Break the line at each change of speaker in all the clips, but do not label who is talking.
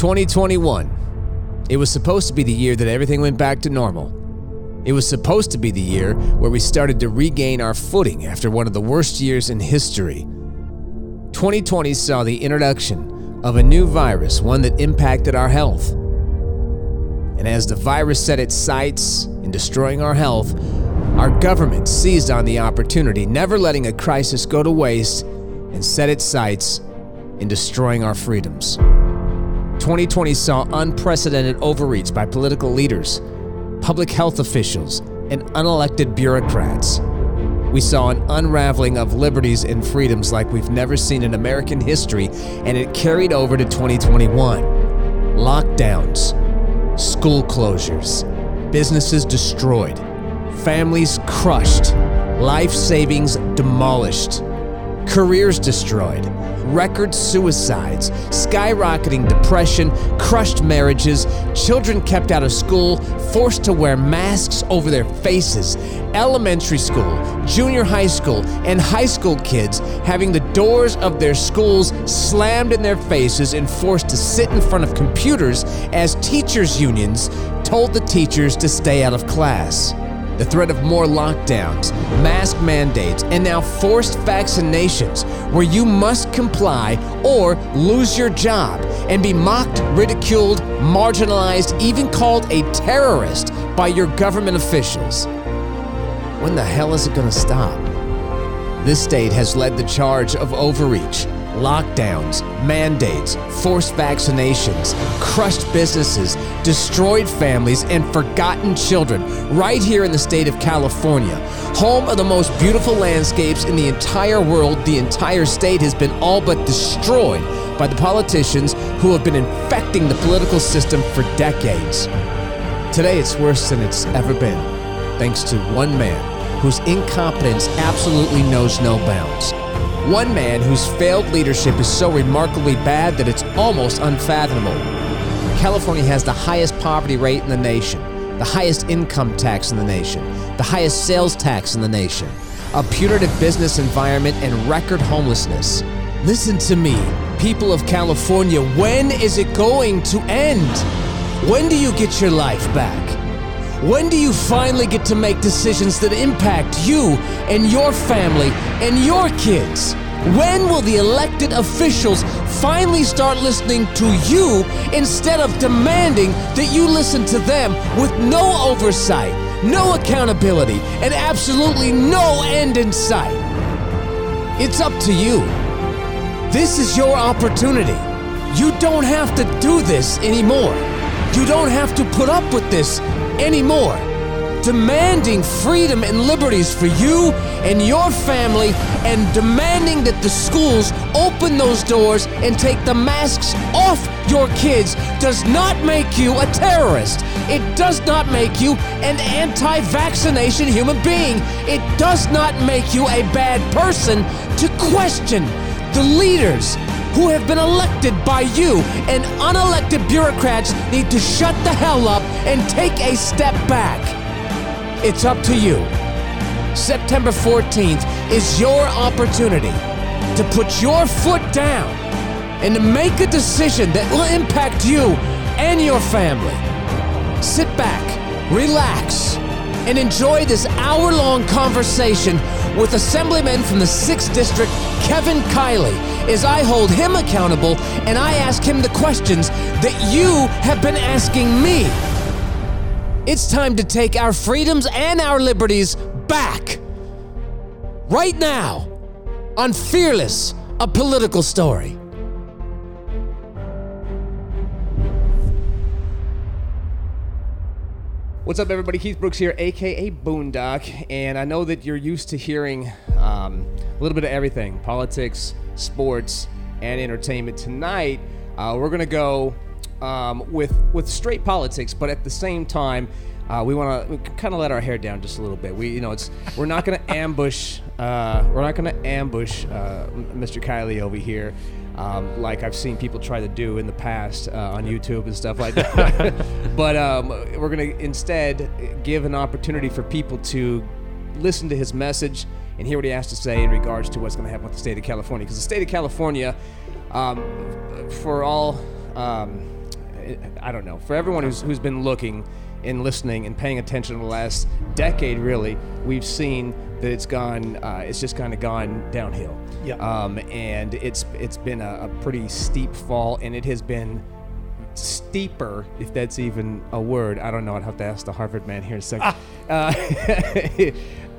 2021. It was supposed to be the year that everything went back to normal. It was supposed to be the year where we started to regain our footing after one of the worst years in history. 2020 saw the introduction of a new virus, one that impacted our health. And as the virus set its sights in destroying our health, our government seized on the opportunity, never letting a crisis go to waste, and set its sights in destroying our freedoms. 2020 saw unprecedented overreach by political leaders, public health officials, and unelected bureaucrats. We saw an unraveling of liberties and freedoms like we've never seen in American history, and it carried over to 2021. Lockdowns, school closures, businesses destroyed, families crushed, life savings demolished, careers destroyed, record suicides, skyrocketing depression, crushed marriages, children kept out of school, forced to wear masks over their faces, elementary school, junior high school, and high school kids having the doors of their schools slammed in their faces and forced to sit in front of computers as teachers' unions told the teachers to stay out of class the threat of more lockdowns, mask mandates, and now forced vaccinations where you must comply or lose your job and be mocked, ridiculed, marginalized, even called a terrorist by your government officials. When the hell is it going to stop? This state has led the charge of overreach lockdowns, mandates, forced vaccinations, crushed businesses, destroyed families, and forgotten children right here in the state of California. Home of the most beautiful landscapes in the entire world, the entire state has been all but destroyed by the politicians who have been infecting the political system for decades. Today it's worse than it's ever been, thanks to one man whose incompetence absolutely knows no bounds. One man whose failed leadership is so remarkably bad that it's almost unfathomable. California has the highest poverty rate in the nation, the highest income tax in the nation, the highest sales tax in the nation, a punitive business environment, and record homelessness. Listen to me, people of California, when is it going to end? When do you get your life back? When do you finally get to make decisions that impact you and your family and your kids? When will the elected officials finally start listening to you instead of demanding that you listen to them with no oversight, no accountability, and absolutely no end in sight? It's up to you. This is your opportunity. You don't have to do this anymore. You don't have to put up with this anymore. Demanding freedom and liberties for you and your family, and demanding that the schools open those doors and take the masks off your kids does not make you a terrorist. It does not make you an anti vaccination human being. It does not make you a bad person to question the leaders who have been elected by you, and unelected bureaucrats need to shut the hell up and take a step back. It's up to you. September 14th is your opportunity to put your foot down and to make a decision that will impact you and your family. Sit back, relax, and enjoy this hour long conversation with Assemblyman from the 6th District, Kevin Kiley, as I hold him accountable and I ask him the questions that you have been asking me. It's time to take our freedoms and our liberties back. Right now, on Fearless, a political story. What's up, everybody? Keith Brooks here, aka Boondock, and I know that you're used to hearing um, a little bit of everything politics, sports, and entertainment. Tonight, uh, we're going to go um, with, with straight politics, but at the same time, uh, we want to kind of let our hair down just a little bit. We, you know, it's we're not going to ambush. Uh, we're not going to ambush uh, Mr. Kiley over here, um, like I've seen people try to do in the past uh, on YouTube and stuff like that. but um, we're going to instead give an opportunity for people to listen to his message and hear what he has to say in regards to what's going to happen with the state of California. Because the state of California, um, for all um, I don't know. For everyone who's who's been looking and listening and paying attention in the last decade, really, we've seen that it's gone. Uh, it's just kind of gone downhill.
Yeah.
Um, and it's it's been a, a pretty steep fall, and it has been steeper, if that's even a word. I don't know. I'd have to ask the Harvard man here in a second. Uh,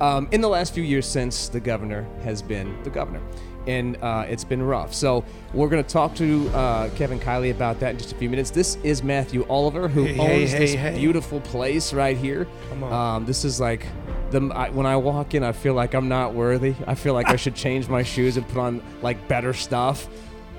um, in the last few years since the governor has been the governor. And uh, it's been rough. So we're going to talk to uh, Kevin Kiley about that in just a few minutes. This is Matthew Oliver, who
Hey,
owns
hey,
this
hey,
beautiful place right here.
Come on.
Um, this is like the I, when I walk in, I feel like I'm not worthy. I feel like I should change my shoes and put on like better stuff,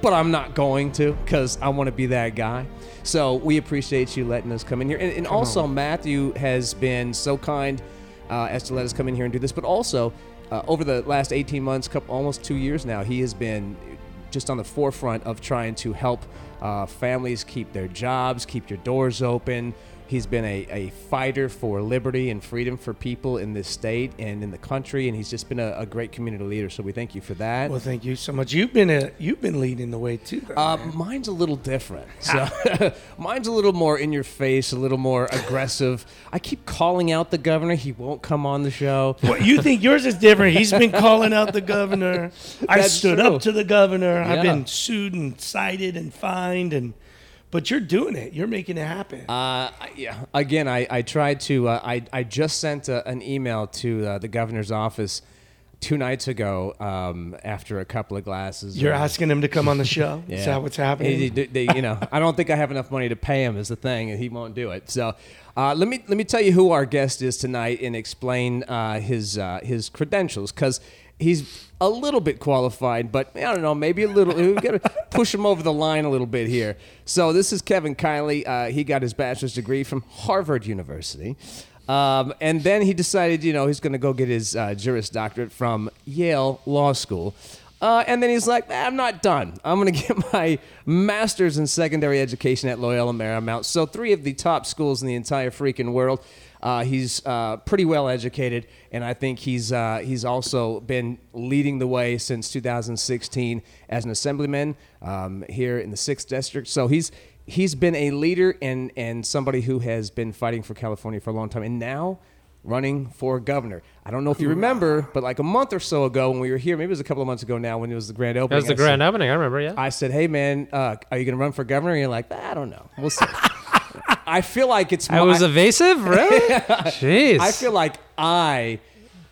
but I'm not going to because I want to be that guy. So we appreciate you letting us come in here, and, and also Matthew has been so kind uh, as to let us come in here and do this, but also. Uh, over the last 18 months, couple, almost two years now, he has been just on the forefront of trying to help uh, families keep their jobs, keep your doors open. He's been a, a fighter for liberty and freedom for people in this state and in the country, and he's just been a, a great community leader. So we thank you for that.
Well, thank you so much. You've been a you've been leading the way too.
Uh, mine's a little different. So mine's a little more in your face, a little more aggressive. I keep calling out the governor. He won't come on the show.
What, you think yours is different? He's been calling out the governor. I
That's
stood
true.
up to the governor.
Yeah.
I've been sued and cited and fined and. But you're doing it. You're making it happen.
Uh, yeah. Again, I, I tried to. Uh, I I just sent a, an email to uh, the governor's office two nights ago um, after a couple of glasses.
you're asking him to come on the show. Is that what's happening?
He- they- they- you know, I don't think I have enough money to pay him. Is the thing, and he won't do it. So, uh, let me let me tell you who our guest is tonight and explain uh, his uh, his credentials because he's a little bit qualified, but I don't know, maybe a little. We've got to push him over the line a little bit here. So, this is Kevin Kiley. Uh, he got his bachelor's degree from Harvard University. Um, and then he decided, you know, he's going to go get his uh, Juris Doctorate from Yale Law School. Uh, and then he's like, "Ah, I'm not done. I'm going to get my master's in secondary education at Loyola Marymount. So, three of the top schools in the entire freaking world. Uh, he's uh, pretty well educated, and I think he's uh, he's also been leading the way since 2016 as an assemblyman um, here in the sixth district. So he's he's been a leader and and somebody who has been fighting for California for a long time, and now running for governor. I don't know if you remember, but like a month or so ago when we were here, maybe it was a couple of months ago now when it was the grand
That
opening.
was the
I said-
grand opening. I remember. Yeah.
I said, "Hey man, uh, are you going to run for governor?" And you're like, "I don't know. We'll see." I feel like it's
I was evasive, really? Jeez.
I feel like I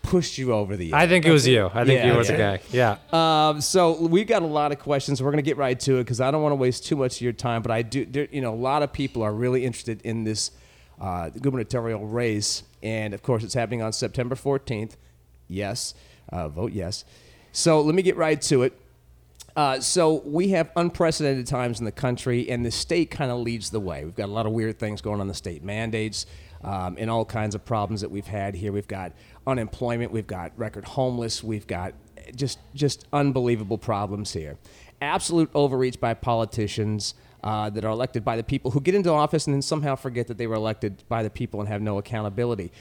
pushed you over the edge.
I think it was you. I think
Yeah,
you were the guy. Yeah.
Um, so we've got a lot of questions. We're going to get right to it because I don't want to waste too much of your time. But I do, there, you know, a lot of people are really interested in this uh, gubernatorial race, and of course, it's happening on September 14th. Yes, uh, vote yes. So let me get right to it. Uh, so we have unprecedented times in the country, and the state kind of leads the way. We've got a lot of weird things going on the state, mandates, um, and all kinds of problems that we've had here. We've got unemployment, we've got record homeless, we've got just just unbelievable problems here. Absolute overreach by politicians. Uh, that are elected by the people who get into office and then somehow forget that they were elected by the people and have no accountability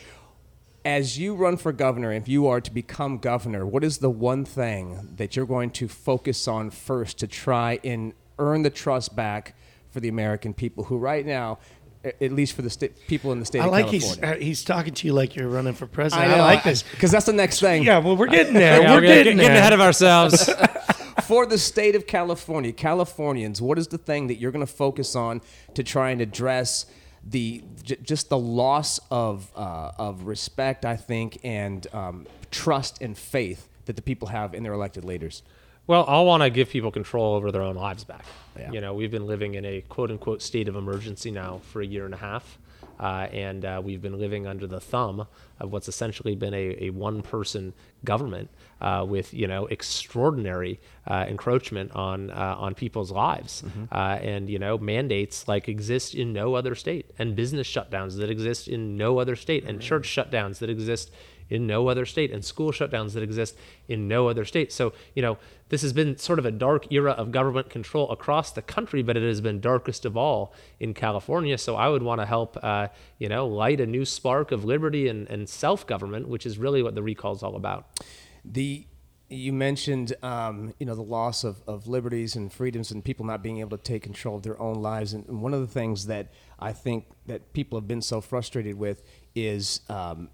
as you run for governor, if you are to become governor, what is the one thing that you're going to focus on first to try and earn the trust back for the American people who, right now, at least for the sta- people in the state
I
of
like he's uh, he's talking to you like you're running for president. I, like this.
because that's the next thing.
Yeah, well, we're getting there.
Yeah,
we're
getting,
getting,
getting
there.
ahead of ourselves.
for the state of California, Californians, what is the thing that you're going to focus on to try and address the j- just the loss of uh, of respect, I think, and um, trust and faith that the people have in their elected leaders?
Well, I'll want to give people control over their own lives back.
Yeah.
You know, we've been living in a quote unquote state of emergency now for a year and a half. Uh, and uh, we've been living under the thumb of what's essentially been a, a one person government uh, with, you know, extraordinary uh, encroachment on, uh, on people's lives. Uh, and, you know, mandates like exist in no other state, and business shutdowns that exist in no other state, and church shutdowns that exist in no other state and school shutdowns that exist in no other state. So, you know, this has been sort of a dark era of government control across the country, but it has been darkest of all in California. So I would want to help, uh, you know, light a new spark of liberty and, and self government, which is really what the recall is all about.
the you mentioned, um, you know, the loss of, of liberties and freedoms and people not being able to take control of their own lives. And, one of the things that I think that people have been so frustrated with is um,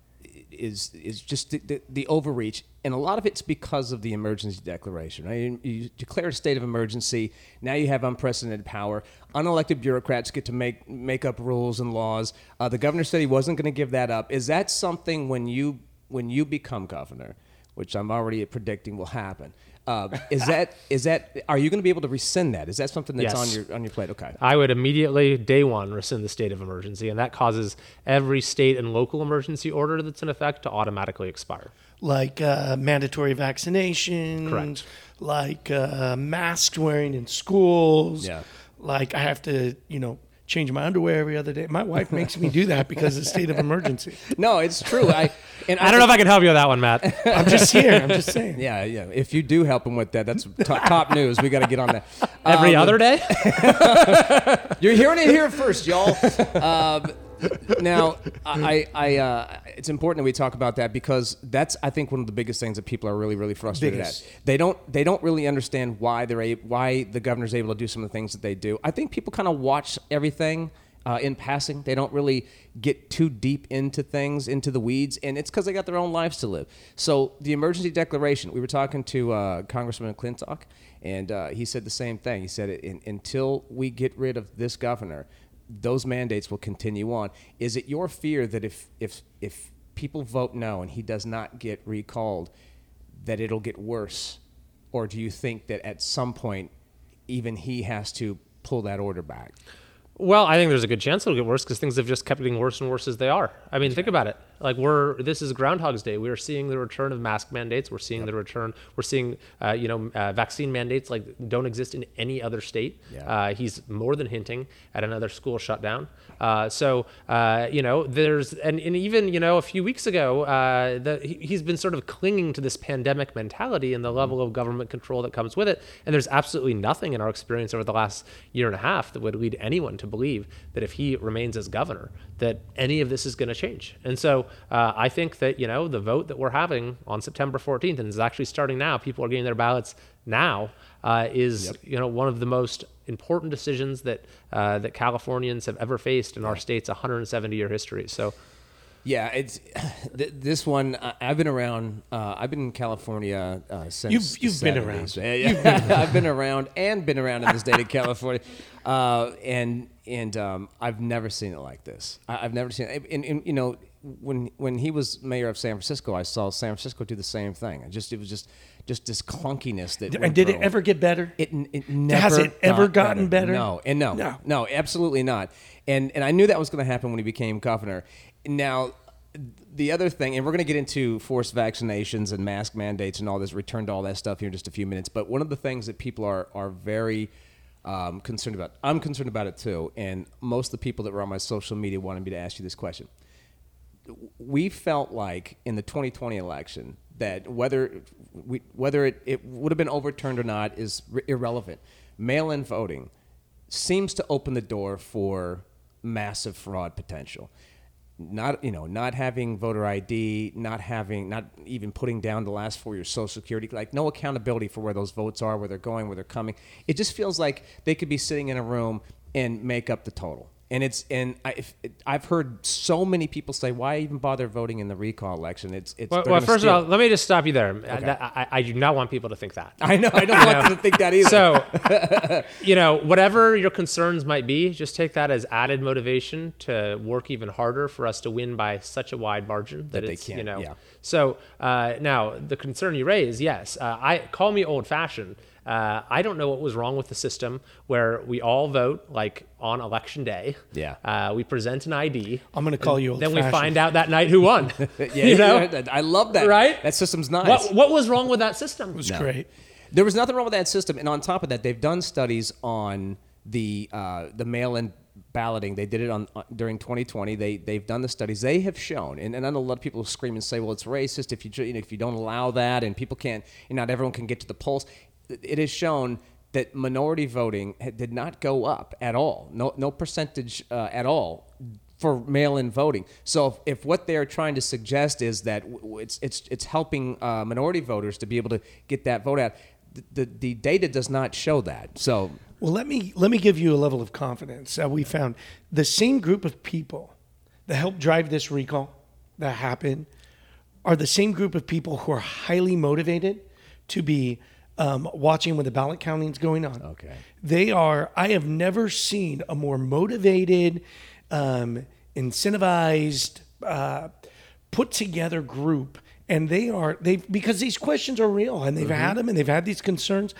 is is just the, the, the, overreach, and a lot of it's because of the emergency declaration. Right? You, you declare a state of emergency. Now you have unprecedented power. Unelected bureaucrats get to make make up rules and laws. Uh, the governor said he wasn't going to give that up. Is that something when you when you become governor? which I'm already predicting will happen. Uh, is that is that are you going to be able to rescind that? Is that something that's yes. on your on your plate? Okay.
I would immediately day one rescind the state of emergency, and that causes every state and local emergency order that's in effect to automatically expire.
Like uh, mandatory vaccination.
Correct.
Like uh, mask wearing in schools.
Yeah.
Like I have to, you know, change my underwear every other day. My wife makes me do that because of the state of emergency.
No, it's true. I
and I, I don't know if I can help you with that one, Matt.
I'm just here. I'm just saying.
Yeah, yeah. If you do help him with that, that's top, top news. We got to get on that.
Every um, other day.
You're hearing it here first, y'all. Um, now, I, I, uh, it's important that we talk about that because that's, I think, one of the biggest things that people are really, really frustrated biggest. at. They don't, they don't really understand why they're, a, why the governor's able to do some of the things that they do. I think people kind of watch everything uh, in passing. They don't really get too deep into things, into the weeds, and it's because they got their own lives to live. So the emergency declaration. We were talking to uh, Congressman McClintock, and uh, he said the same thing. He said, "Until we get rid of this governor." Those mandates will continue on. Is it your fear that if if if people vote no and he does not get recalled, that it'll get worse, or do you think that at some point even he has to pull that order back?
Well, I think there's a good chance it'll get worse because things have just kept getting worse and worse as they are. I mean, think about it. Like we're this is Groundhog's Day. We are seeing the return of mask mandates. We're seeing yep. the return. We're seeing uh, you know uh, vaccine mandates like don't exist in any other state. Yeah. Uh, he's more than hinting at another school shutdown. Uh, so uh, you know there's and, and even you know a few weeks ago uh, the, he, has been sort of clinging to this pandemic mentality and the mm-hmm. level of government control that comes with it. And there's absolutely nothing in our experience over the last year and a half that would lead anyone to believe that if he remains as governor that any of this is going to change. And so uh, I think that you know the vote that we're having on September 14th and is actually starting now. People are getting their ballots now. Uh, is yep. you know one of the most important decisions that uh, that Californians have ever faced in our state's 170 year history. So.
Yeah, it's th- this one. Uh, I've been around. Uh, I've been in California uh, since
you've, you've been around.
you've been I've been around and been around in the state of California, uh, and and um, I've never seen it like this. I, have never seen it. And, and, you know, when when he was mayor of San Francisco, I saw San Francisco do the same thing. I just it was just just this clunkiness that.
And did it ever get better?
It it never
has it ever gotten better. better?
No, and no, no, no, absolutely not. And and I knew that was going to happen when he became governor. Now. The other thing, and we're going to get into forced vaccinations and mask mandates and all this, return to all that stuff here in just a few minutes. But one of the things that people are are very um, concerned about, I'm concerned about it too. And most of the people that were on my social media wanted me to ask you this question we felt like in the 2020 election that whether we, whether it, it would have been overturned or not is r- irrelevant. Mail-in voting seems to open the door for massive fraud potential. Not you know not having voter ID, not having not even putting down the last four years Social Security, like no accountability for where those votes are, where they're going, where they're coming. It just feels like they could be sitting in a room and make up the total and it's and I, have heard so many people say, "Why even bother voting in the recall election?" It's it's.
Well, well first steal. of all, let me just stop you there. Okay. I, I, I, do not want people to think that.
I know. I don't want them to think that either.
So, you know, whatever your concerns might be, just take that as added motivation to work even harder for us to win by such a wide margin that, that it's you know. Yeah. So uh, now the concern you raise, yes, uh, I call me old fashioned. Uh, I don't know what was wrong with the system where we all vote like on election day.
Yeah.
Uh, we present an ID.
I'm going to call you.
Then we find out that night who won.
yeah, you know? I love that.
Right.
That system's nice.
What, what was wrong with that system?
It was no. great.
There was nothing wrong with that system, and on top of that, they've done studies on the uh, the mail-in balloting. They did it on uh, during 2020. They they've done the studies. They have shown, and, and I know a lot of people scream and say, "Well, it's racist if you, you know, if you don't allow that, and people can't, and not everyone can get to the polls." It is shown that minority voting did not go up at all. No, no percentage uh, at all for mail-in voting. So if, if what they're trying to suggest is that it's it's it's helping uh, minority voters to be able to get that vote out, the, the data does not show that. So
Well, let me let me give you a level of confidence. We found the same group of people that helped drive this recall that happened are the same group of people who are highly motivated to be um, watching when the ballot counting is going on.
Okay.
They are. I have never seen a more motivated, um, incentivized, uh, put together group, and they are they because these questions are real and they've had them and they've had these concerns.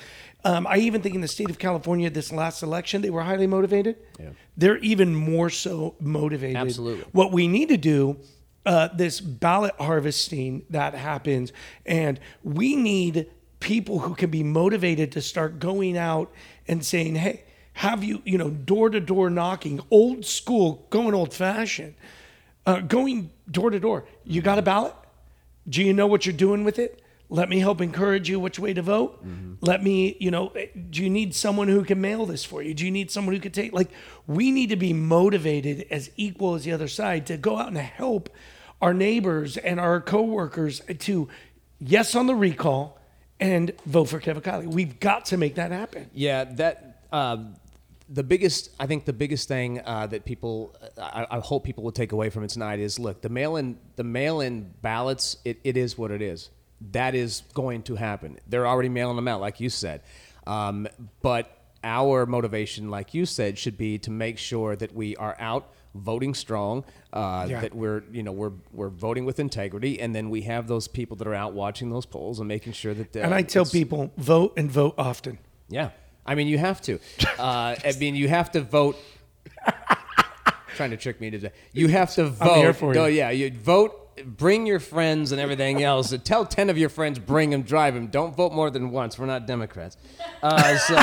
Um, I even think in the state of California, this last election, they were highly motivated.
Yeah.
They're even more so motivated.
Absolutely.
What we need to do, uh, this ballot harvesting that happens, and we need people who can be motivated to start going out and saying, hey, have you, you know, door to door knocking, old school, going old fashioned, uh, going door to door. You got a ballot? Do you know what you're doing with it? Let me help encourage you which way to vote. Let me, you know, do you need someone who can mail this for you? Do you need someone who could take, like, we need to be motivated as equal as the other side to go out and help our neighbors and our coworkers to yes on the recall and vote for Kevin Kiley. We've got to make that happen.
Yeah, that uh, the biggest. I think the biggest thing uh, that people, I, I hope people will take away from it tonight is: look, the mail-in, the mail-in ballots. It, it is what it is. That is going to happen. They're already mailing them out, like you said. Um, but our motivation, like you said, should be to make sure that we are out voting strong, uh,
Yeah.
that we're you know we're we're voting with integrity, and then we have those people that are out watching those polls and making sure that. Uh,
And I tell people vote and vote often.
yeah, I mean you have to. Uh, I mean you have to vote. trying to trick me today. You have to vote.
here for you.
No, yeah, you vote. Bring your friends and everything else. Tell ten of your friends, bring them, drive them. Don't vote more than once. We're not Democrats. Uh, so,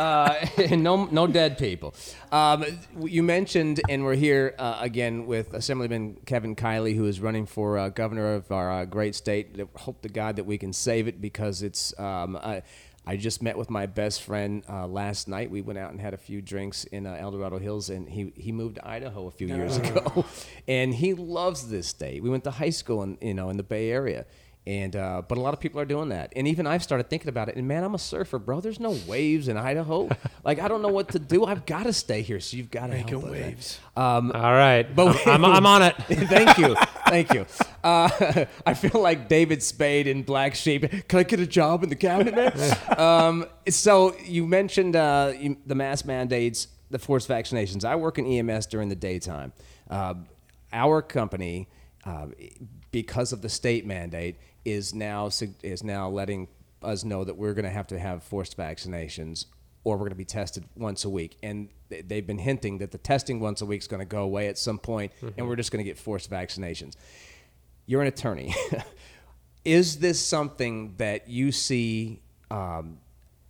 uh, no, no dead people. Um, you mentioned, and we're here uh, again with Assemblyman Kevin Kiley, who is running for uh, governor of our uh, great state. Hope to God that we can save it because it's. Um, I, I just met with my best friend uh, last night. We went out and had a few drinks in uh, El Dorado Hills, and he, he moved to Idaho a few years ago, and he loves this state. We went to high school in you know in the Bay Area, and uh, but a lot of people are doing that, and even I've started thinking about it. And man, I'm a surfer, bro. There's no waves in Idaho. like I don't know what to do. I've got to stay here, so you've got to make
waves.
Um,
All right,
But
I'm, I'm, I'm on it.
Thank you. Thank you. Uh, I feel like David Spade in Black Sheep. Can I get a job in the cabinet, man? um, so you mentioned uh, you- the mass mandates, the forced vaccinations. I work in EMS during the daytime. Uh, our company, uh, because of the state mandate, is now is now letting us know that we're going to have to have forced vaccinations or we're going to be tested once a week. And they've been hinting that the testing once a week is going to go away at some point, and we're just going to get forced vaccinations. You're an attorney. is this something that you see um,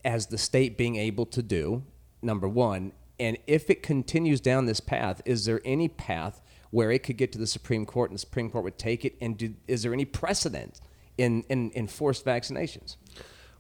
as the state being able to do? Number one, and if it continues down this path, is there any path where it could get to the Supreme Court and the Supreme Court would take it? And do, is there any precedent in, in, in forced vaccinations?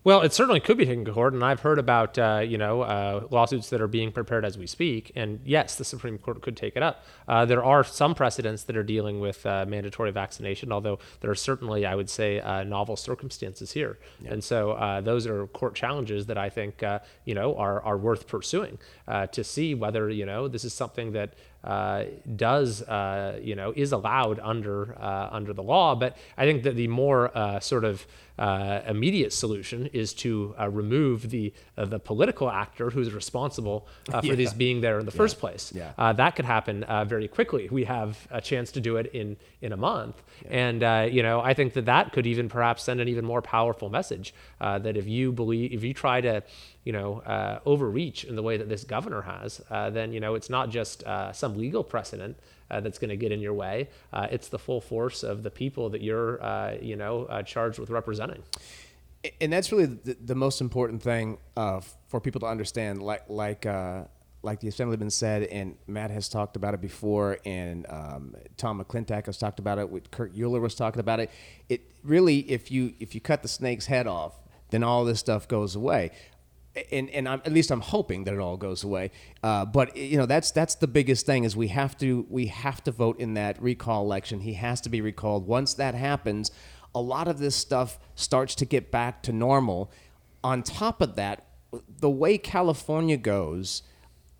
Well, it certainly could be taken to court, and I've heard about uh, you know uh, lawsuits that are being prepared as we speak. And yes, the Supreme Court could take it up. Uh, there are some precedents that are dealing with uh, mandatory vaccination, although there are certainly, I would say, uh, novel circumstances here. And so uh, those are court challenges that I think uh, you know are are worth pursuing uh, to see whether you know this is something that uh, does uh, you know is allowed under uh, under the law. But I think that the more uh, sort of uh, immediate solution is to uh, remove the uh, the political actor who's responsible uh, for these being there in the first place.
Yeah.
Uh, that could happen uh, very quickly. We have a chance to do it in in a month, and uh, you know I think that that could even perhaps send an even more powerful message uh, that if you believe if you try to you know uh, overreach in the way that this governor has, uh, then you know it's not just uh, some legal precedent. Uh, that's going to get in your way. Uh, it's the full force of the people that you're, uh, you know, charged with representing.
and that's really the, the most important thing for people to understand. Like like like the assemblyman said, and Matt has talked about it before, and um, Tom McClintock has talked about it. With Kurt Euler was talking about it. It really, if you if you cut the snake's head off, then all this stuff goes away. And and I'm, at least I'm hoping that it all goes away. Uh, but you know that's that's the biggest thing is we have to we have to vote in that recall election. He has to be recalled. Once that happens, a lot of this stuff starts to get back to normal. On top of that, the way California goes,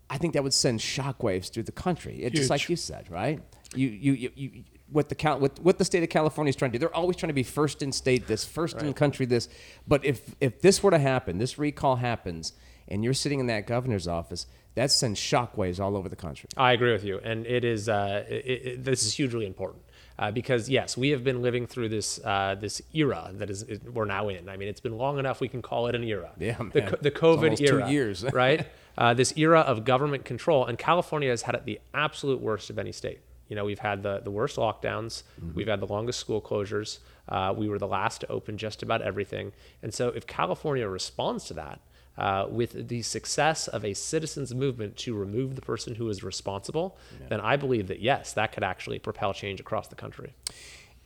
I think that would send shockwaves through the country. It, just like you said, right? You you you. you what the what, what the state of California is trying to do, they're always trying to be first in state this, first in country this. But if if this were to happen, this recall happens, and you're sitting in that governor's office, that sends shockwaves all over the country.
I agree with you, and it is uh, it, it, this is hugely important uh, because yes, we have been living through this uh, this era that is is- we're now in. I mean, it's been long enough. We can call it an era.
Yeah,
the,
man.
the
It's
COVID
almost two
era,
years.
right? Uh, this era of government control, and California has had it the absolute worst of any state. You know, we've had the, the worst lockdowns. We've had the longest school closures. Uh, we were the last to open just about everything. And so, if California responds to that uh, with the success of a citizens' movement to remove the person who is responsible, then I believe that yes, that could actually propel change across the country.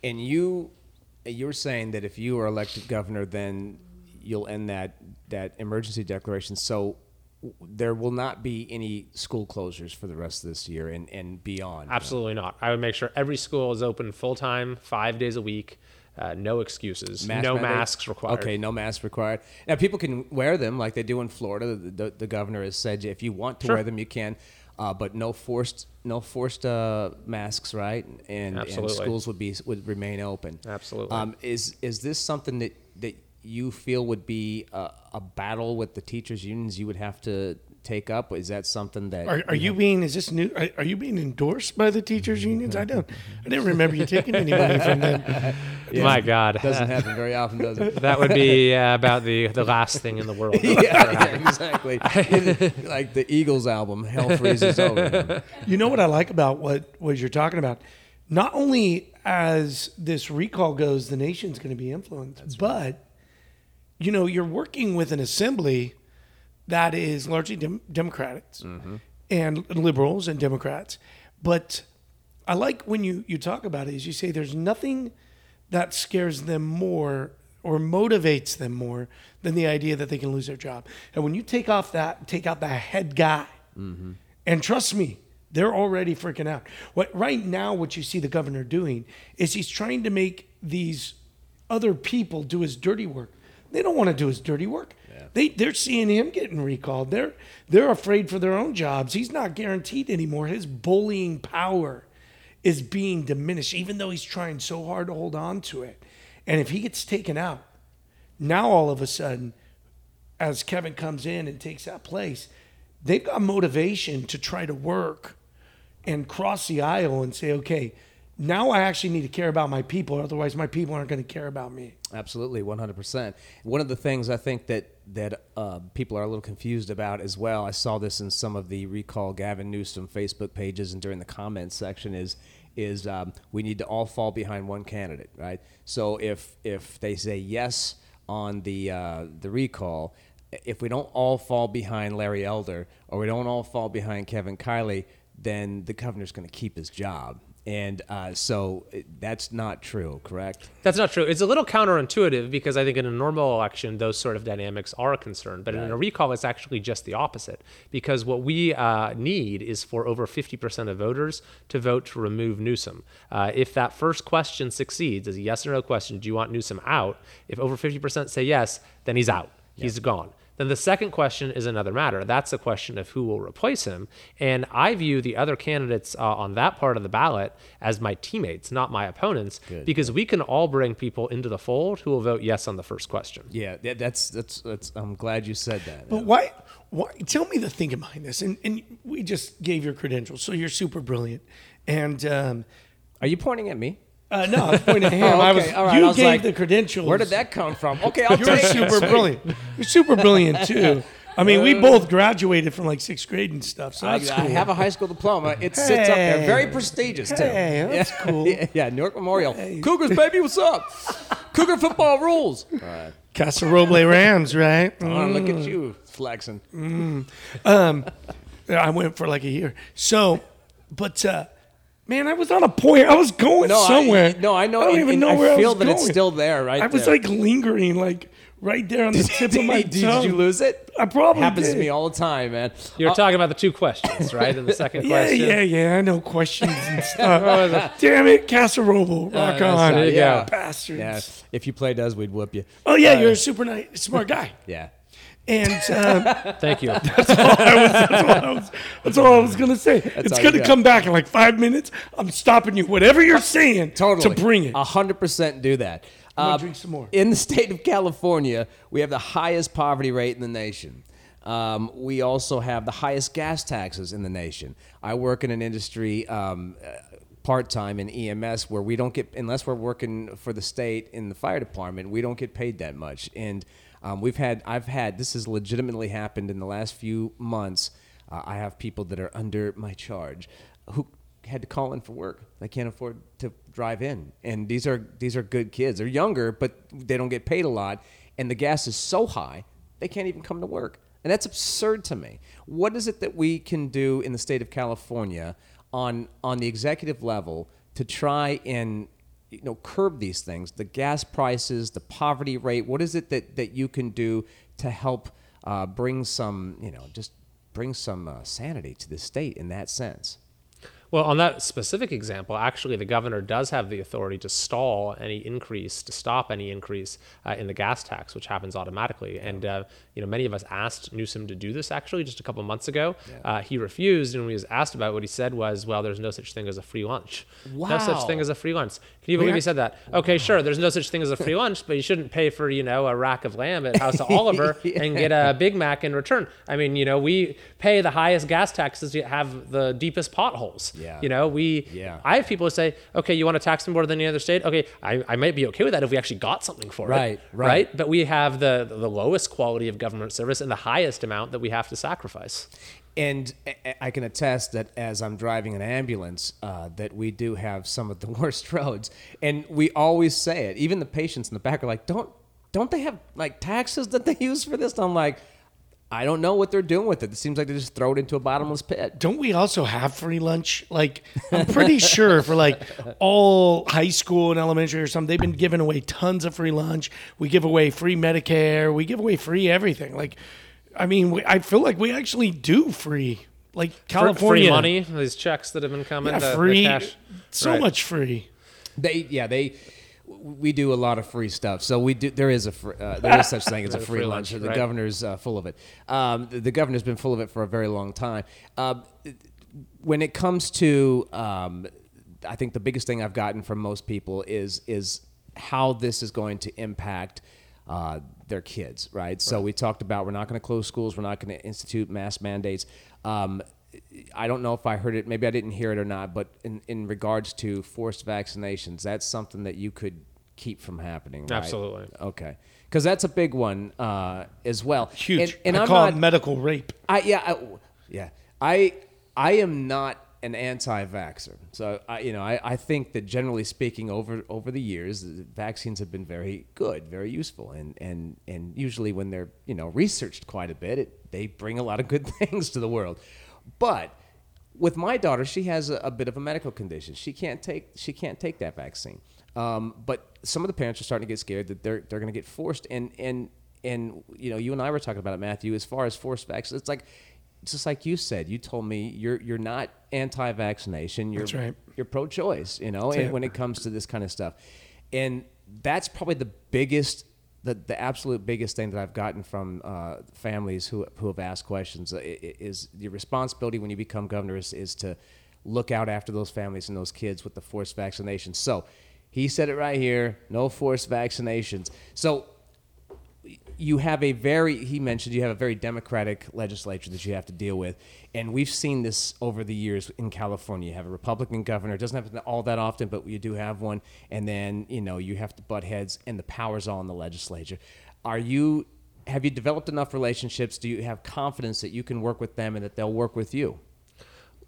And you you're saying that if you are elected governor, then you'll end that that emergency declaration. So there will not be any school closures for the rest of this year and, and beyond.
Absolutely not. I would make sure every school is open full time, five days a week, uh, no excuses,
Mask
no
mandate?
masks required.
Okay, no masks required. Now people can wear them like they do in Florida. The, the, the governor has said if you want to
Sure.
wear them, you can, uh, but no forced no forced uh, masks, right? And, and schools would be would remain open.
Absolutely.
Um, is is this something that that you feel would be a, a battle with the teachers unions? You would have to take up. Is that something that
Are, are you being is this new? Are, are you being endorsed by the teachers unions? I don't. I didn't remember you taking any money from them.
My God,
doesn't happen very often, does it?
that would be uh, about the, the last thing in the world.
yeah, yeah, exactly. like the Eagles album, "Hell Freezes Over."
You know what I like about what what you're talking about? Not only as this recall goes, the nation's going to be influenced, but you know you're working with an assembly that is largely dem- Democrats mm-hmm. and liberals and Democrats. But I like when you you talk about it is you say there's nothing that scares them more or motivates them more than the idea that they can lose their job. And when you take off that, take out the head guy, mm-hmm. and trust me, they're already freaking out. What right now, what you see the governor doing is he's trying to make these other people do his dirty work. They don't want to do his dirty work. They they're seeing him getting recalled. They're they're afraid for their own jobs. He's not guaranteed anymore. His bullying power is being diminished, even though he's trying so hard to hold on to it. And if he gets taken out, now all of a sudden, as Kevin comes in and takes that place, they've got motivation to try to work and cross the aisle and say, okay, now I actually need to care about my people, otherwise my people aren't going to care about me.
Absolutely, one hundred percent. One of the things I think that that uh, people are a little confused about as well. I saw this in some of the recall Gavin Newsom Facebook pages and during the comments section is is um, we need to all fall behind one candidate, right? So if if they say yes on the uh, the recall, if we don't all fall behind Larry Elder or we don't all fall behind Kevin Kiley, then the governor's going to keep his job. And uh, so uh, that's not true, correct?
That's not true. It's a little counterintuitive because I think in a normal election, those sort of dynamics are a concern. But in a recall, it's actually just the opposite. Because what we uh, need is for over 50% of voters to vote to remove Newsom. Uh, if that first question succeeds, as a yes or no question, do you want Newsom out? If over 50% say yes, then he's out. He's gone. Then the second question is another matter. That's the question of who will replace him. And I view the other candidates uh, on that part of the ballot as my teammates, not my opponents, because we can all bring people into the fold who will vote yes on the first question.
Yeah, that's, that's that's. I'm glad you said that.
But why? Why? Tell me the thinking behind this. And and we just gave your credentials, so you're super brilliant. And um,
Are you pointing at me?
Uh, no, I was pointing at him.
Oh,
I was.
okay, all right.
You
I was
gave
like,
the credentials.
Where did that come from? Okay, I'll
You're
take it.
super
Sweet.
brilliant. You're super brilliant too. I mean, we both graduated from like sixth grade and stuff. So
I,
that's
I
cool.
have a high school diploma. It sits up there, very
Hey.
prestigious too.
Hey, that's
yeah.
cool.
Yeah, yeah, Newark Memorial. Cougars, baby, what's up? Cougar football rules. All right.
Casa Roble Rams, right?
Oh, look at you flexing.
I went for like a year. So, but uh, man, I was on a point. I was going
No,
somewhere.
I, no, I know.
I don't
and-
even
and
know
I
where
feel
I was
that it's
going.
still there, right?
I was
there.
like lingering, like right there on the tip of my
did,
tongue.
did you lose it?
I probably
happens
did.
to me all the time, man.
You're
Uh,
talking about the two questions, right? And the second
Yeah,
question.
yeah, yeah. I know questions and stuff. Damn it, Casserole. Rock
Uh,
on.
there you
go.
Bastards.
yeah, if you played us, we'd whoop you.
Oh, yeah,
Uh,
you're a super nice, smart guy.
Yeah.
And um,
Thank you.
that's, all I was, that's all I was going to say. it's
all you
going to
got.
come back in like five minutes. I'm stopping you, whatever you're saying,
Totally.
to bring it.
Hundred percent do that.
gonna
Uh,
drink some more.
In the state of California, we have the highest poverty rate in the nation. Um, we also have the highest gas taxes in the nation. I work in an industry um, part time in EMS where we don't get, unless we're working for the state in the fire department, we don't get paid that much. And um, we've had, I've had, this has legitimately happened in the last few months. Uh, I have people that are under my charge who had to call in for work. They can't afford to drive in, and these are these are good kids. They're younger, but they don't get paid a lot, and the gas is so high they can't even come to work, and that's absurd to me. What is it that we can do in the state of California on on the executive level to try and you know curb these things, the gas prices, the poverty rate? What is it that that you can do to help uh, bring some you know just bring some uh, sanity to the state in that sense?
Well, on that specific example, actually, the governor does have the authority to stall any increase, to stop any increase uh, in the gas tax, which happens automatically. And uh, you know, many of us asked Newsom to do this actually just a couple months ago. Uh, he refused, and when he was asked about, it, what he said was, "Well, there's no such thing as a free lunch. No such thing as a free lunch." Can you believe he said that? Okay, sure. There's no such thing as a free lunch, but you shouldn't pay for you know a rack of lamb at House of Oliver and get a Big Mac in return. I mean, you know, we pay the highest gas taxes to have the deepest potholes.
Yeah.
You know, we.
Yeah.
I have people who say, okay, you want to tax them more than any other state? Okay, I, I might be okay with that if we actually got something for
Right,
it.
right. right.
But we have the the lowest quality of government service and the highest amount that we have to sacrifice.
And I- I can attest that as I'm driving an ambulance, uh, that we do have some of the worst roads, and we always say it. Even the patients in the back are like, "Don't, don't they have like taxes that they use for this?" I'm like, I don't know what they're doing with it. It seems like they just throw it into a bottomless pit.
Don't we also have free lunch? Like, I'm pretty sure for like all high school and elementary or something, they've been giving away tons of free lunch. We give away free Medicare. We give away free everything. Like, I mean, we, I feel like we actually do free. Like California,
Free money, these checks that have been coming,
yeah,
the, the
free,
cash.
so
Right.
much free.
They, yeah, they. We do a lot of free stuff, so we do. There is a fr- uh, there is such a thing as a free
free
lunch.
lunch,
The
right.
governor's uh, full of it. Um, the, the governor's been full of it for a very long time. Um, when it comes to, um, I think the biggest thing I've gotten from most people is is how this is going to impact uh, their kids, right? So we talked about we're not going to close schools, we're not going to institute mass mandates. Um, I don't know if I heard it, maybe I didn't hear it or not, but in, in regards to forced vaccinations, that's something that you could keep from happening, right?
Absolutely.
Okay. Because that's a big one uh, as well.
Huge.
And, and
I
I'm
call
not,
it medical rape.
I yeah, I, yeah. I I am not an anti-vaxxer. So I you know, I, I think that generally speaking over over the years vaccines have been very good, very useful and and and usually when they're, you know, researched quite a bit, it, they bring a lot of good things to the world. But with my daughter, she has a, a bit of a medical condition. She can't take she can't take that vaccine. Um, but some of the parents are starting to get scared that they're they're going to get forced. And and and you know, you and I were talking about it, Matthew. As far as forced vaccines, it's like just like you said. You told me you're you're not anti-vaccination. You're
That's right.
you're pro-choice. You know, and
it.
when it comes to this kind of stuff, and that's probably the biggest the, the absolute biggest thing that I've gotten from uh, families who, who have asked questions uh, is your responsibility when you become governor is, is to look out after those families and those kids with the forced vaccinations. So he said it right here no forced vaccinations. So you have a very he mentioned you have a very democratic legislature that you have to deal with. And we've seen this over the years in california. You have a republican governor. It doesn't happen all that often but you do have one. And then you know you have to butt heads and the power's all in the legislature. Are you have you developed enough relationships? Do you have confidence that you can work with them and that they'll work with you?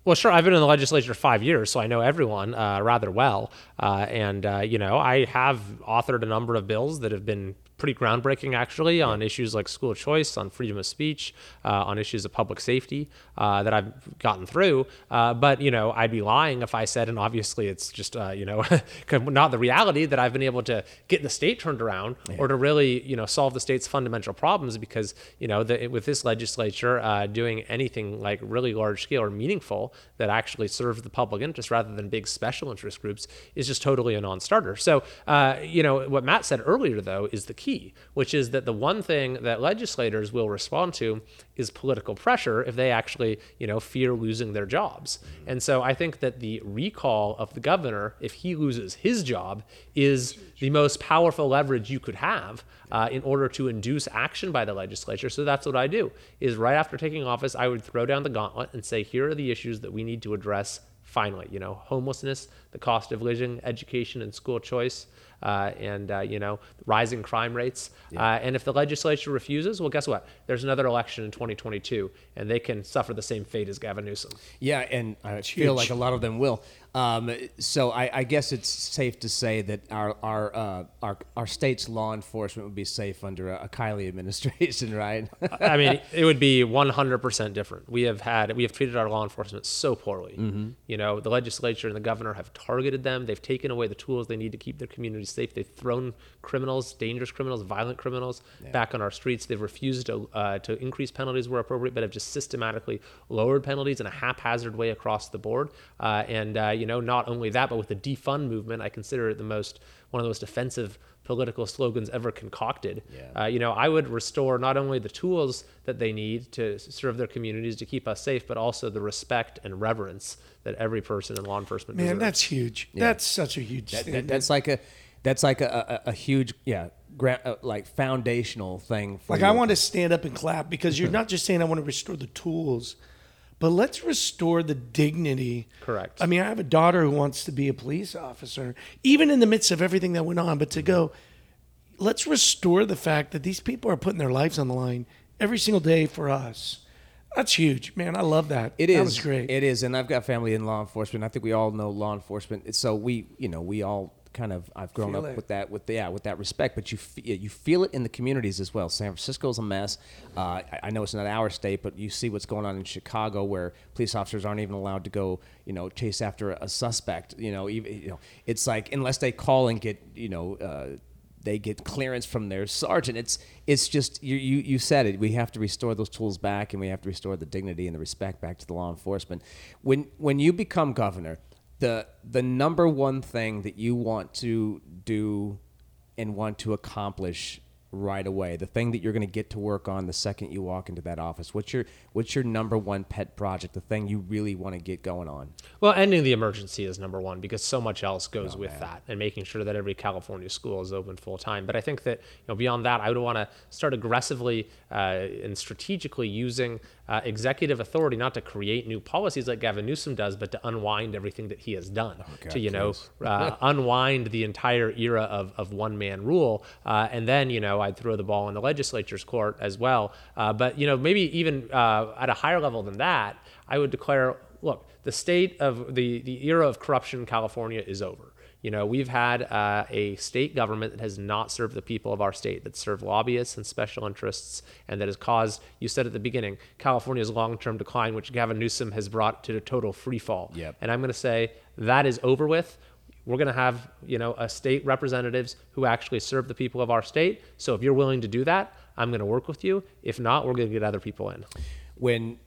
Well, sure. I've been in the legislature five years, so I know everyone uh, rather well. Uh, and, uh, you know, I have authored a number of bills that have been pretty groundbreaking actually on issues like school choice, on freedom of speech, uh, on issues of public safety uh, that I've gotten through. Uh, but you know, I'd be lying if I said, and obviously it's just uh, you know not the reality that I've been able to get the state turned around yeah. or to really you know solve the state's fundamental problems because you know the, with this legislature uh, doing anything like really large scale or meaningful that actually serves the public interest rather than big special interest groups is just totally a non-starter. So uh, you know what Matt said earlier though is the key, which is that the one thing that legislators will respond to is political pressure if they actually, you know, fear losing their jobs. And so I think that the recall of the governor, if he loses his job, is the most powerful leverage you could have uh, in order to induce action by the legislature. So that's what I do. Is right after taking office, I would throw down the gauntlet and say, here are the issues that we need to address finally. You know, homelessness, the cost of living, education, and school choice and uh, you know rising crime rates. Yeah. Uh, and if the legislature refuses, well, guess what? There's another election in 2022, and they can suffer the same fate as Gavin Newsom.
Yeah, and I feel like a lot of them will. Um, so I, I, guess it's safe to say that our our uh, our our state's law enforcement would be safe under a, a Kiley administration, right?
I mean, it would be 100% different. We have had we have treated our law enforcement so poorly. Mm-hmm. You know, the legislature and the governor have targeted them. They've taken away the tools they need to keep their communities safe. They've thrown criminals, dangerous criminals, violent criminals, yeah. back on our streets. They've refused to uh, to increase penalties where appropriate, but have just systematically lowered penalties in a haphazard way across the board. Uh, and uh, you know, not only that, but with the defund movement, I consider it the most one of the most offensive political slogans ever concocted. Yeah. Uh, you know, I would restore not only the tools that they need to serve their communities to keep us safe, but also the respect and reverence that every person in law enforcement.
Man,
deserves.
that's huge. Yeah. That's such a huge.
That, that, that's like a, that's like a, a, a huge, yeah, gra- uh, like foundational thing.
like you. I want to stand up and clap because you're not just saying I want to restore the tools but let's restore the dignity.
Correct.
I mean, I have a daughter who wants to be a police officer, even in the midst of everything that went on. But to go, let's restore the fact that these people are putting their lives on the line every single day for us. That's huge, man. I love that.
It is.
That was great.
It is, and I've got family in law enforcement. I think we all know law enforcement. So we, you know, we all kind of I've grown feel up it. with that with the, yeah with that respect. But you you feel it in the communities as well. San Francisco is a mess. Uh, I, I, know it's not our state, but you see what's going on in Chicago, where police officers aren't even allowed to go you know chase after a, a suspect. You know, even, you know it's like unless they call and get you know. Uh, they get clearance from their sergeant. It's it's just you, you you said it. We have to restore those tools back, and we have to restore the dignity and the respect back to the law enforcement. When when you become governor, the the number one thing that you want to do and want to accomplish right away the thing that you're going to get to work on the second you walk into that office what's your what's your number one pet project the thing you really want to get going on
well ending the emergency is number one because so much else goes oh, with man. that and making sure that every california school is open full time but i think that you know beyond that i would want to start aggressively uh, and strategically using uh, executive authority not to create new policies like Gavin Newsom does, but to unwind everything that he has done, oh, God, to you know uh, unwind the entire era of, of one man rule, uh, and then you know I'd throw the ball in the legislature's court as well. Uh, but you know maybe even uh, at a higher level than that, I would declare, look, the state of the the era of corruption in California is over. You know, we've had uh, a state government that has not served the people of our state, that served lobbyists and special interests, and that has caused, you said at the beginning, California's long term decline, which Gavin Newsom has brought to a total free fall.
Yep.
And I'm going to say that is over with. We're going to have, you know, a state representatives who actually serve the people of our state. So if you're willing to do that, I'm going to work with you. If not, we're going to get other people in.
When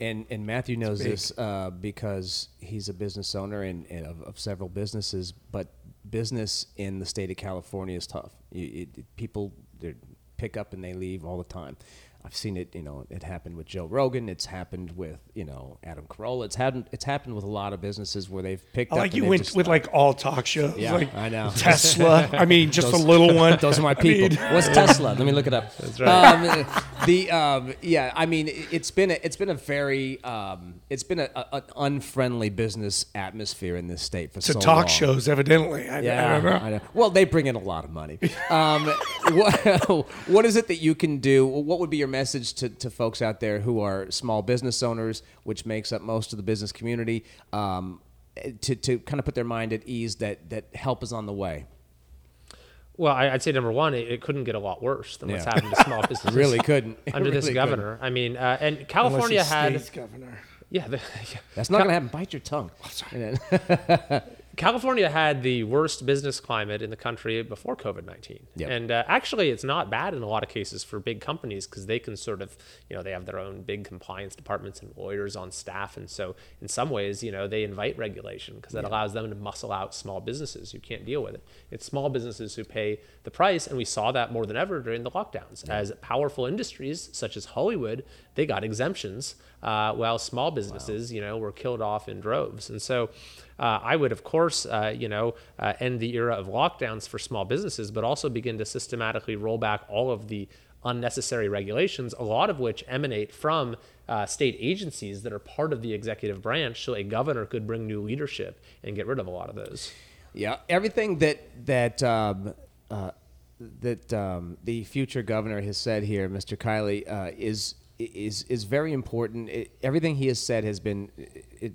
and and Matthew knows this uh, because he's a business owner and, and of, of, several businesses. But business in the state of California is tough. You, it, people they pick up and they leave all the time. I've seen it, you know, it happened with Joe Rogan. It's happened with, you know, Adam Carolla. It's happened. It's happened with a lot of businesses where they've picked.
I like you went with like all talk shows.
Yeah,
like
I know.
Tesla. I mean, just those, a little one.
Those are my people. I mean, What's Tesla? Let me look it up.
That's right.
Um, the um, yeah, I mean, it's been a, it's been a very um, it's been a, a, an unfriendly business atmosphere in this state for
to
so
talk
long.
shows, evidently. I,
yeah,
I don't know.
I know. Well, they bring in a lot of money. Um, what, what is it that you can do? What would be your message to, to folks out there who are small business owners, which makes up most of the business community, um, to, to kind of put their mind at ease that, that help is on the way?
Well, I- I'd say number one, it, it couldn't get a lot worse than what's
Yeah.
happened to small businesses.
Really couldn't. It
under this
really
governor. I mean, uh, and California
he's
had
governor.
yeah, the,
That's not going to happen. Bite your tongue.
California had the worst business climate in the country before COVID 19.
Yep.
And uh, actually, it's not bad in a lot of cases for big companies because they can sort of, you know, they have their own big compliance departments and lawyers on staff. And so, in some ways, you know, they invite regulation because that allows them to muscle out small businesses who can't deal with it. It's small businesses who pay the price. And we saw that more than ever during the lockdowns. As powerful industries such as Hollywood, they got exemptions, uh, while small businesses, you know, were killed off in droves. And so, uh, I would, of course, uh, you know, uh, end the era of lockdowns for small businesses, but also begin to systematically roll back all of the unnecessary regulations, a lot of which emanate from uh, state agencies that are part of the executive branch. So a governor could bring new leadership and get rid of a lot of those.
Yeah, everything that that um, uh, that um, the future governor has said here, Mr. Kiley, uh, is is is very important. It, everything he has said has been,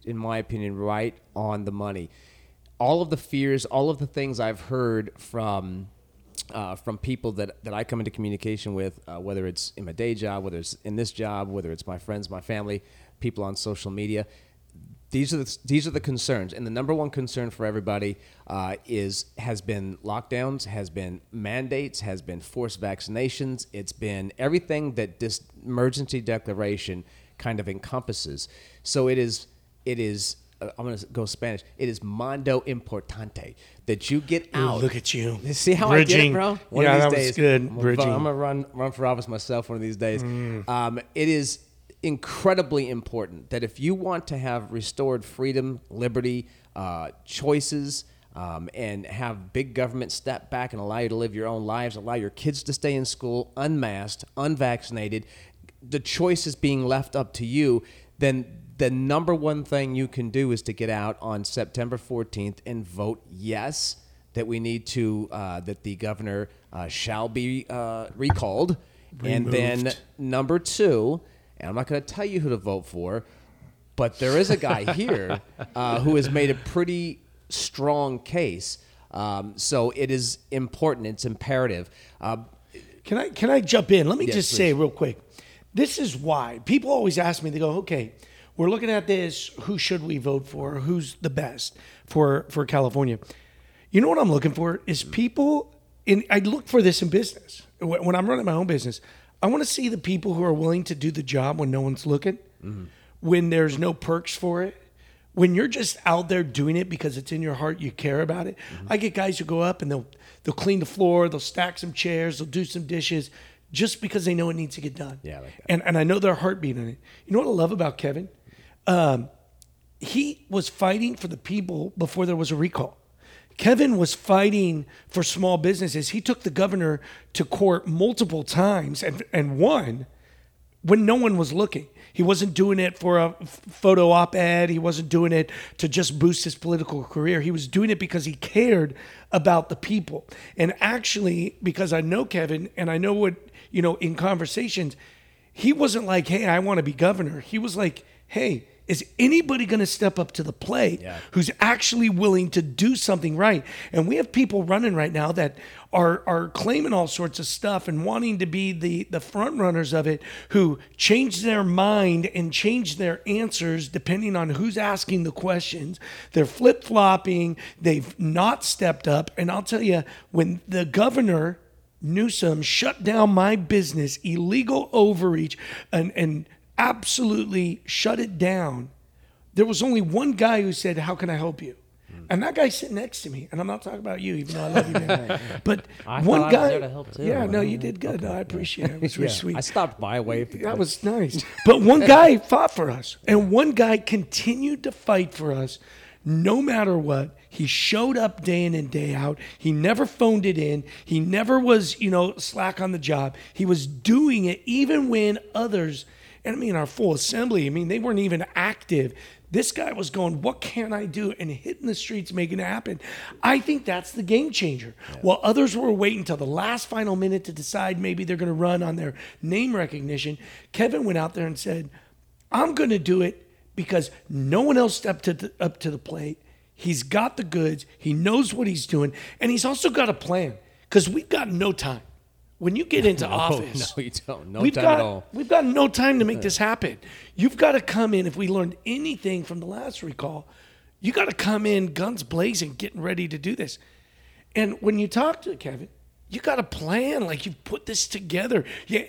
in my opinion, right on the money. All of the fears, all of the things I've heard from uh, from people that, that I come into communication with, uh, whether it's in my day job, whether it's in this job, whether it's my friends, my family, people on social media. These are the, these are the concerns, and the number one concern for everybody uh, is has been lockdowns, has been mandates, has been forced vaccinations. It's been everything that this emergency declaration kind of encompasses. So it is it is uh, I'm going to go Spanish. It is mondo importante that you get
Ooh,
out.
look at you.
See how I did it,
Bridging.
bro?
Yeah,
of
that
these
was
days,
good,
I'm gonna,
bridging.
I'm gonna run run for office myself one of these days. Um, it is incredibly important that if you want to have restored freedom, liberty, uh, choices. Um, and have big government step back and allow you to live your own lives, allow your kids to stay in school unmasked, unvaccinated, the choice is being left up to you, then the number one thing you can do is to get out on September 14th and vote yes that we need to uh, that the governor uh, shall be uh, recalled, and then number two, and I'm not going to tell you who to vote for, but there is a guy here uh, who has made a pretty strong case. Um, so it is important. It's imperative. Uh,
Can I can I jump in? Let me
Yes,
just
please.
say real quick. This is why people always ask me. They go, "Okay, we're looking at this. Who should we vote for? Who's the best for for California?" You know what I'm looking for is people. In I look for this in business when when I'm running my own business. I want to see the people who are willing to do the job when no one's looking, when there's no perks for it, when you're just out there doing it because it's in your heart, you care about it. I get guys who go up and they'll they'll clean the floor, they'll stack some chairs, they'll do some dishes, just because they know it needs to get done.
Yeah, like.
And and I know their heartbeat in it. You know what I love about Kevin? Um, he was fighting for the people before there was a recall. Kevin was fighting for small businesses. He took the governor to court multiple times and and won when no one was looking. He wasn't doing it for a photo op ed. He wasn't doing it to just boost his political career. He was doing it because he cared about the people. And actually, because I know Kevin and I know what, you know, in conversations, he wasn't like, hey, I want to be governor. He was like, hey, is anybody going to step up to the plate
Yeah.
who's actually willing to do something right? And we have people running right now that are are claiming all sorts of stuff and wanting to be the the front runners of it who change their mind and change their answers depending on who's asking the questions. They're flip-flopping, they've not stepped up, and I'll tell you when the governor Newsom shut down my business, illegal overreach, and, and absolutely shut it down. There was only one guy who said, How can I help you? And that guy's sitting next to me. And I'm not talking about you, even though I love you, man. But
I
one
thought I was
guy.
there to help, too.
Yeah, no, you did good. No, I appreciate it. It was really
yeah,
sweet.
I stopped by, waved.
That was nice. But one guy fought for us, and one guy continued to fight for us no matter what. He showed up day in and day out. He never phoned it in. He never was, you know, slack on the job. He was doing it even when others, and I mean, our full assembly, I mean, they weren't even active. This guy was going, What can I do? and hitting the streets, making it happen. I think that's the game changer. While others were waiting till the last final minute to decide maybe they're going to run on their name recognition, Kevin went out there and said, I'm going to do it because no one else stepped to the, up to the plate. He's got the goods, he knows what he's doing, and he's also got a plan. because we've got no time. When you get into office,
no, you don't. No
we've
time
got,
at all.
We've got no time to make this happen. You've got to come in. If we learned anything from the last recall, you got to come in guns blazing, getting ready to do this. And when you talk to Kevin, you got a plan. Like you've put this together. Yeah,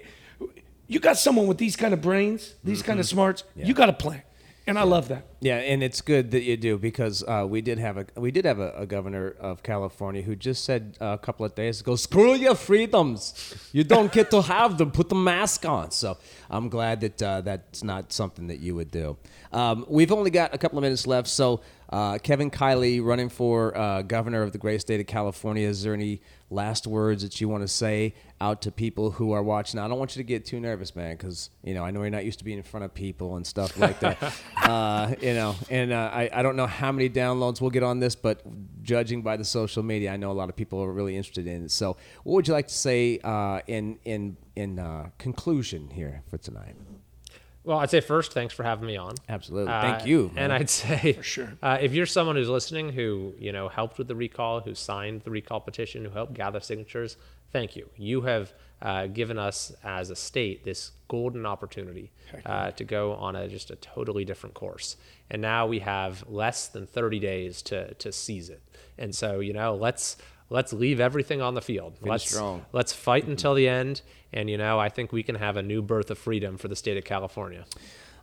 you got someone with these kind of brains, these kind of mm-hmm. smarts. You got a plan, and I love that.
Yeah, and it's good that you do because uh, we did have a we did have a, a governor of California who just said uh, a couple of days ago, "Screw your freedoms, you don't get to have them. Put the mask on." So I'm glad that uh, that's not something that you would do. Um, we've only got a couple of minutes left, so uh, Kevin Kiley running for uh, governor of the great state of California. Is there any last words that you want to say out to people who are watching? I don't want you to get too nervous, man, because you know I know you're not used to being in front of people and stuff like that. uh, you know, and uh, I I don't know how many downloads we'll get on this, but judging by the social media, I know a lot of people are really interested in it. So, what would you like to say uh, in in in uh, conclusion here for tonight?
Well, I'd say first, thanks for having me on.
Absolutely,
Uh,
thank you.
And. I'd say,
For sure.
uh, if you're someone who's listening who you know helped with the recall, who signed the recall petition, who helped gather signatures, thank you. You have uh, given us as a state this golden opportunity uh, to go on a just a totally different course. And now we have less than 30 days to to seize it. And so you know, let's let's leave everything on the field. let's
strong.
let's fight until the end. And you know, I think we can have a new birth of freedom for the state of California.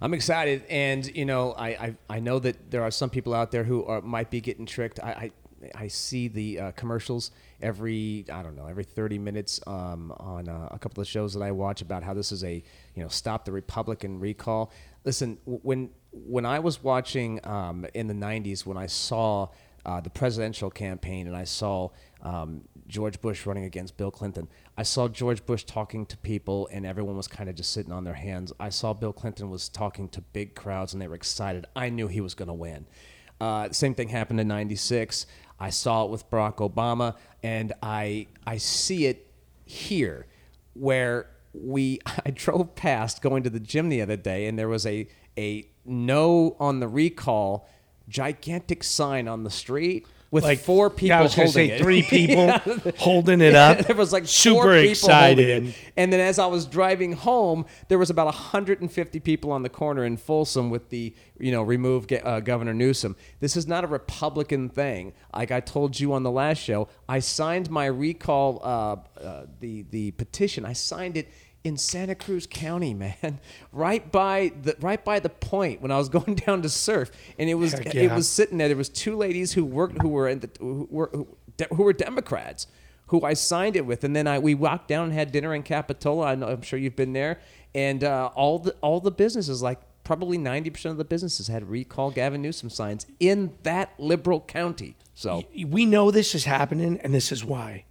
I'm excited, and you know, I, I I know that there are some people out there who are might be getting tricked. I I, I see the uh, commercials every I don't know every 30 minutes um, on uh, a couple of shows that I watch about how this is a you know stop the Republican recall. Listen, when when I was watching um, in the 90s, when I saw uh, the presidential campaign and I saw um, George Bush running against Bill Clinton. I saw George Bush talking to people and everyone was kind of just sitting on their hands. I saw Bill Clinton was talking to big crowds and they were excited. I knew he was going to win. Uh, same thing happened in 96. I saw it with Barack Obama and I, I see it here where we I drove past going to the gym the other day and there was a a no on the recall gigantic sign on the street with
Like
four people
Yeah, I was say
it.
three people holding it up.
there was like
super excited.
it. And then as I was driving home, there was about 150 people on the corner in Folsom with the, you know, remove uh, Governor Newsom. This is not a Republican thing. Like I told you on the last show, I signed my recall, uh, uh, the the petition. I signed it in Santa Cruz County, man, right by the right by the point when I was going down to surf, and it was
Heck
it was sitting there. There was two ladies who worked who were in the who were who, who were Democrats who I signed it with, and then I we walked down and had dinner in Capitola. I know, I'm sure you've been there, and uh, all the all the businesses like. Probably 90% of the businesses had recall Gavin Newsom signs in that liberal county. So,
we know this is happening, and this is why.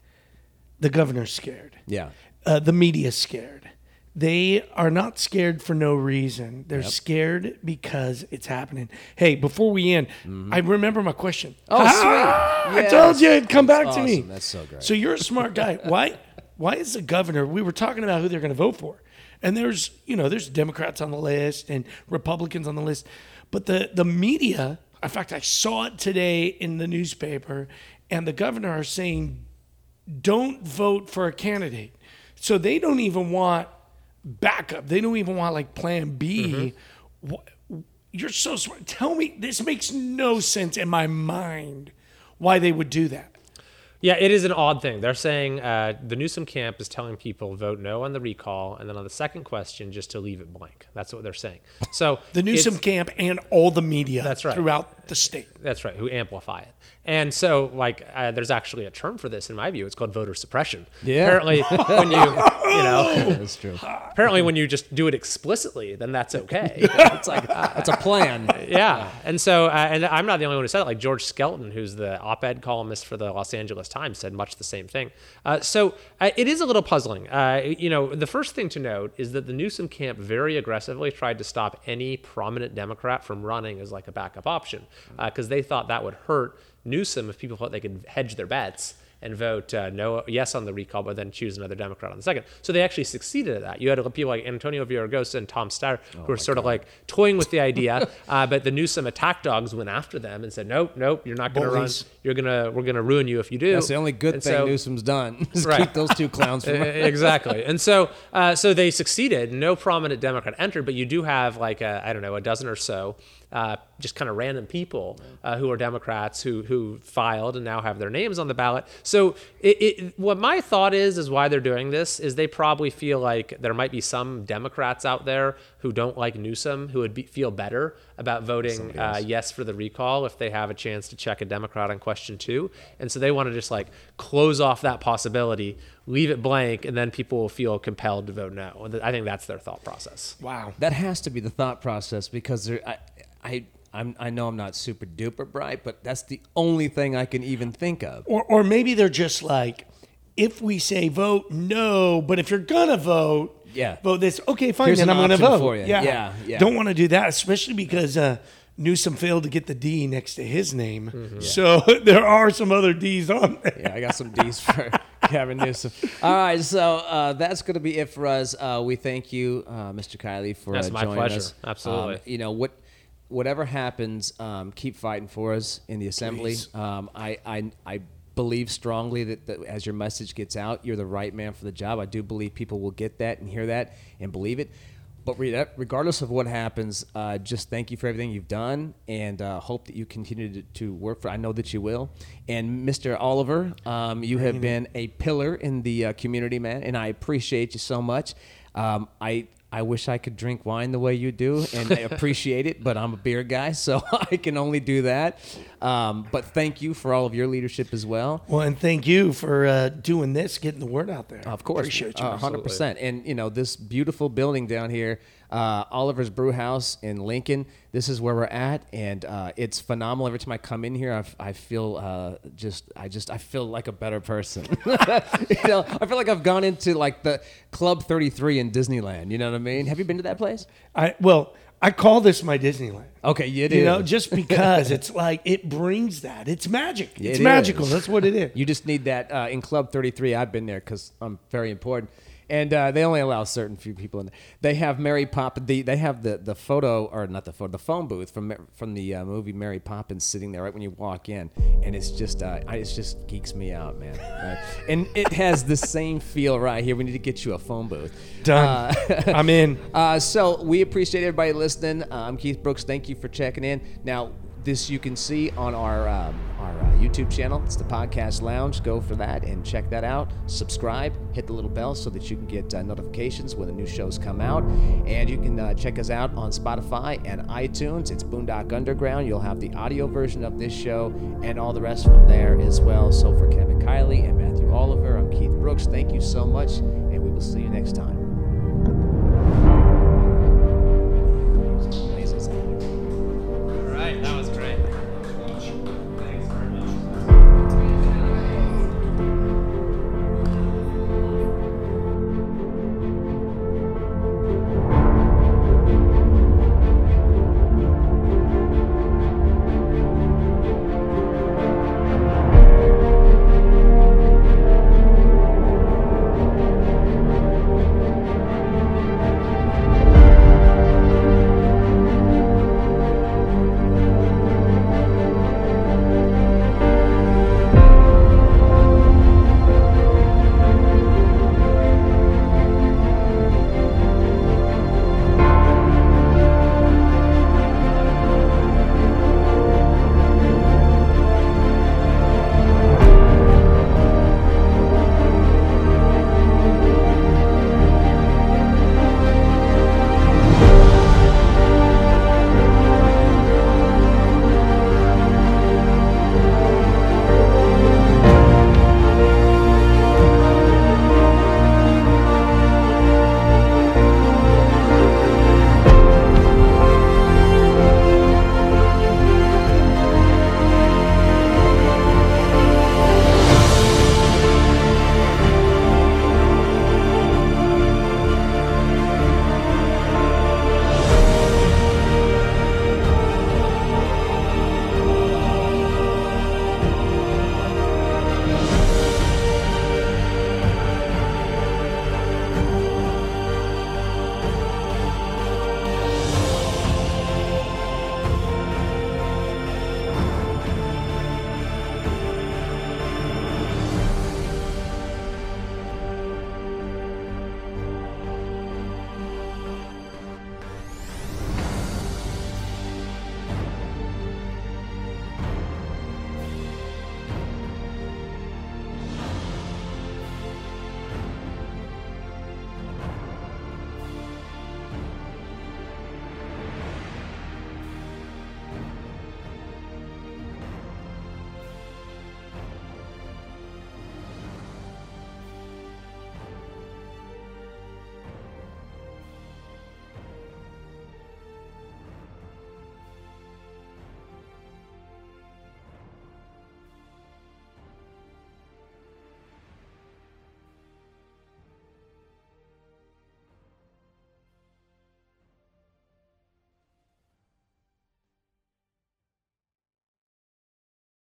The governor's scared.
yeah.
Uh, the media's scared. They are not scared for no reason. They're scared because it's happening. Hey, before we end, I remember my question.
Oh,
Ah,
sweet.
I told you
Yes.
it'd come back
That's
to me.
That's so great.
So you're a smart guy. Why? Why is the governor? We were talking about who they're going to vote for, and there's you know there's Democrats on the list and Republicans on the list, but the the media. In fact, I saw it today in the newspaper, and the governor are saying don't vote for a candidate. So they don't even want backup. They don't even want like plan B. Wh- You're so smart. Tell me, this makes no sense in my mind why they would do that.
Yeah, it is an odd thing. They're saying uh, the Newsom camp is telling people vote no on the recall, and then on the second question, just to leave it blank. That's what they're saying. So
The Newsom camp and all the media
That's right.
throughout the state.
That's right, who amplify it. And so, like, uh, there's actually a term for this in my view. It's called voter suppression.
Yeah.
Apparently, when you, you know,
That's true.
apparently when you just do it explicitly, then that's okay.
It's like, it's a plan.
yeah. And so, uh, and I'm not the only one who said it. Like George Skelton, who's the op-ed columnist for the Los Angeles Times, said much the same thing. Uh, so uh, it is a little puzzling. Uh, you know, the first thing to note is that the Newsom camp very aggressively tried to stop any prominent Democrat from running as like a backup option because they thought that would hurt Newsom if people thought they could hedge their bets and vote uh, no yes on the recall, but then choose another Democrat on the second. So they actually succeeded at that. You had people like Antonio Villaraigosa and Tom Steyer who were sort of like toying with the idea, uh, but the Newsom attack dogs went after them and said, nope, nope, you're not going to run. You're gonna we're gonna ruin you if you do.
That's the only good
And
thing
so-
Newsom's done. is
Right.
keep those two clowns from.
Uh, exactly. And so, uh, so they succeeded. No prominent Democrat entered, but you do have like a, I don't know, a dozen or so, uh, just kind of random people uh, who are Democrats who who filed and now have their names on the ballot. So, it, it, what my thought is is why they're doing this is they probably feel like there might be some Democrats out there who don't like Newsom who would be, feel better about voting uh, yes for the recall if they have a chance to check a Democrat on question two, and so they want to just like close off that possibility leave it blank, and then people will feel compelled to vote no. I think that's their thought process.
Wow.
That has to be the thought process because there, I, I, I'm, I know I'm not super duper bright, but that's the only thing I can even think of.
Or, or maybe they're just like, if we say vote no, but if you're gonna vote,
Yeah.
vote this. Okay, fine,
Here's
then
an
I'm gonna
option
vote
for you. Yeah, yeah. yeah.
Don't want to do that, especially because uh, Newsom failed to get the D next to his name. So there are some other D's on there.
Yeah, I got some D's for Gavin Newsom. All right, so uh, that's going to be it for us. Uh, we thank you, uh, Mr. Kiley, for
That's
uh,
my
joining
pleasure.
us.
Absolutely.
Um, you know what, whatever happens, um, keep fighting for us in the assembly. Um, I, I, I believe strongly that, that as your message gets out, you're the right man for the job. I do believe people will get that and hear that and believe it. But re- regardless of what happens, uh, just thank you for everything you've done, and uh, hope that you continue to, to work for. I know that you will. And Mr. Oliver, um, you have been a pillar in the uh, community, man, and I appreciate you so much. Um, I I wish I could drink wine the way you do and I appreciate it, but I'm a beer guy, so I can only do that. Um, but thank you for all of your leadership as well.
Well, and thank you for uh, doing this, getting the word out there.
Of course,
appreciate you.
uh, hundred percent. And you know this beautiful building down here, uh, Oliver's Brew House in Lincoln. This is where we're at, and uh, it's phenomenal. Every time I come in here, I, I feel uh, just, I just, I feel like a better person. you know, I feel like I've gone into like the Club Thirty Three in Disneyland. You know what I mean? Have you been to that place?
I well, I call this my Disneyland.
Okay, you
You know, just because it's like it brings that. It's magic. It's magical.
is.
That's what it is.
You just need that uh, in Club 33. I've been there because I'm very important. And uh, they only allow certain few people in there. They have Mary Poppins. The, they have the, the photo, or not the photo, the phone booth from from the uh, movie Mary Poppins sitting there right when you walk in, and it's just uh, I- it's just geeks me out, man. Uh, and it has the same feel right here. We need to get you a phone booth.
Done. I'm in.
Uh, so we appreciate everybody listening. Uh, I'm Keith Brooks. Thank you for checking in. Now, this you can see on our um, our uh, YouTube channel. It's the Podcast Lounge. Go for that and check that out. Subscribe. Hit the little bell so that you can get uh, notifications when the new shows come out. And you can uh, check us out on Spotify and iTunes. It's Boondock Underground. You'll have the audio version of this show and all the rest from there as well. So for Kevin Kiley and Matthew Oliver, I'm Keith Brooks. Thank you so much, and we will see you next time.